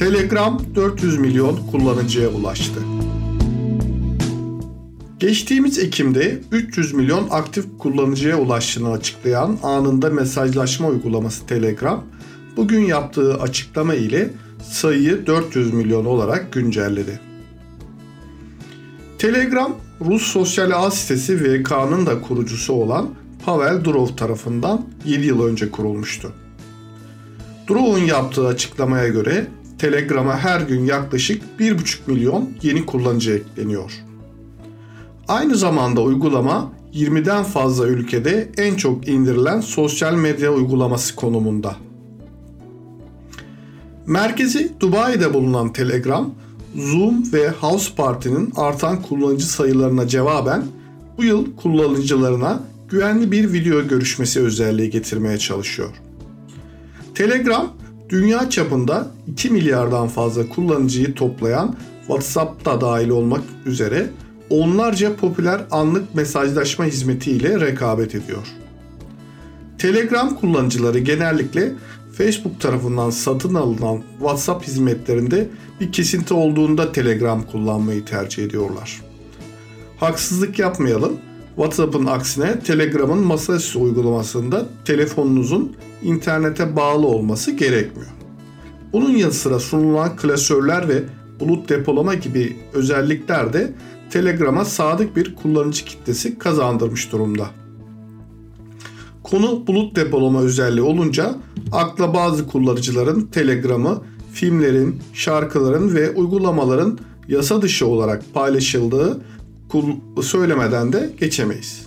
Telegram 400 milyon kullanıcıya ulaştı. Geçtiğimiz Ekim'de 300 milyon aktif kullanıcıya ulaştığını açıklayan anında mesajlaşma uygulaması Telegram, bugün yaptığı açıklama ile sayıyı 400 milyon olarak güncelledi. Telegram, Rus sosyal ağ sitesi VK'nın da kurucusu olan Pavel Durov tarafından 7 yıl önce kurulmuştu. Durov'un yaptığı açıklamaya göre Telegram'a her gün yaklaşık 1,5 milyon yeni kullanıcı ekleniyor. Aynı zamanda uygulama 20'den fazla ülkede en çok indirilen sosyal medya uygulaması konumunda. Merkezi Dubai'de bulunan Telegram, Zoom ve House Party'nin artan kullanıcı sayılarına cevaben bu yıl kullanıcılarına güvenli bir video görüşmesi özelliği getirmeye çalışıyor. Telegram, dünya çapında 2 milyardan fazla kullanıcıyı toplayan WhatsApp'ta dahil olmak üzere onlarca popüler anlık mesajlaşma hizmetiyle rekabet ediyor. Telegram kullanıcıları genellikle Facebook tarafından satın alınan WhatsApp hizmetlerinde bir kesinti olduğunda Telegram kullanmayı tercih ediyorlar. Haksızlık yapmayalım. WhatsApp'ın aksine Telegram'ın masaüstü uygulamasında telefonunuzun internete bağlı olması gerekmiyor. Bunun yanı sıra sunulan klasörler ve bulut depolama gibi özellikler de Telegram'a sadık bir kullanıcı kitlesi kazandırmış durumda. Konu bulut depolama özelliği olunca akla bazı kullanıcıların Telegram'ı filmlerin, şarkıların ve uygulamaların yasa dışı olarak paylaşıldığı söylemeden de geçemeyiz.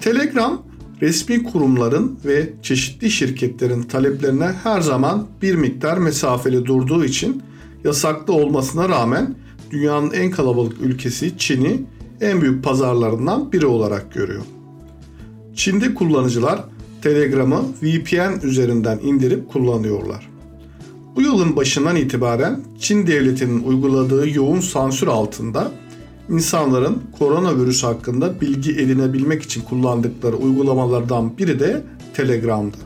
Telegram resmi kurumların ve çeşitli şirketlerin taleplerine her zaman bir miktar mesafeli durduğu için yasaklı olmasına rağmen dünyanın en kalabalık ülkesi Çin'i en büyük pazarlarından biri olarak görüyor. Çin'de kullanıcılar Telegram'ı VPN üzerinden indirip kullanıyorlar. Bu yılın başından itibaren Çin devletinin uyguladığı yoğun sansür altında insanların koronavirüs hakkında bilgi edinebilmek için kullandıkları uygulamalardan biri de Telegram'dı.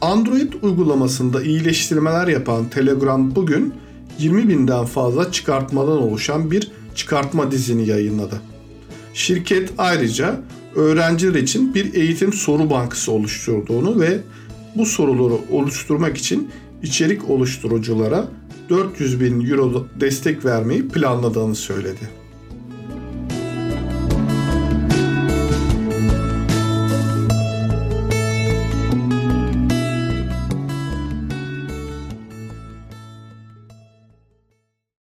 Android uygulamasında iyileştirmeler yapan Telegram bugün 20 binden fazla çıkartmadan oluşan bir çıkartma dizini yayınladı. Şirket ayrıca öğrenciler için bir eğitim soru bankası oluşturduğunu ve bu soruları oluşturmak için içerik oluşturuculara 400 bin euro destek vermeyi planladığını söyledi.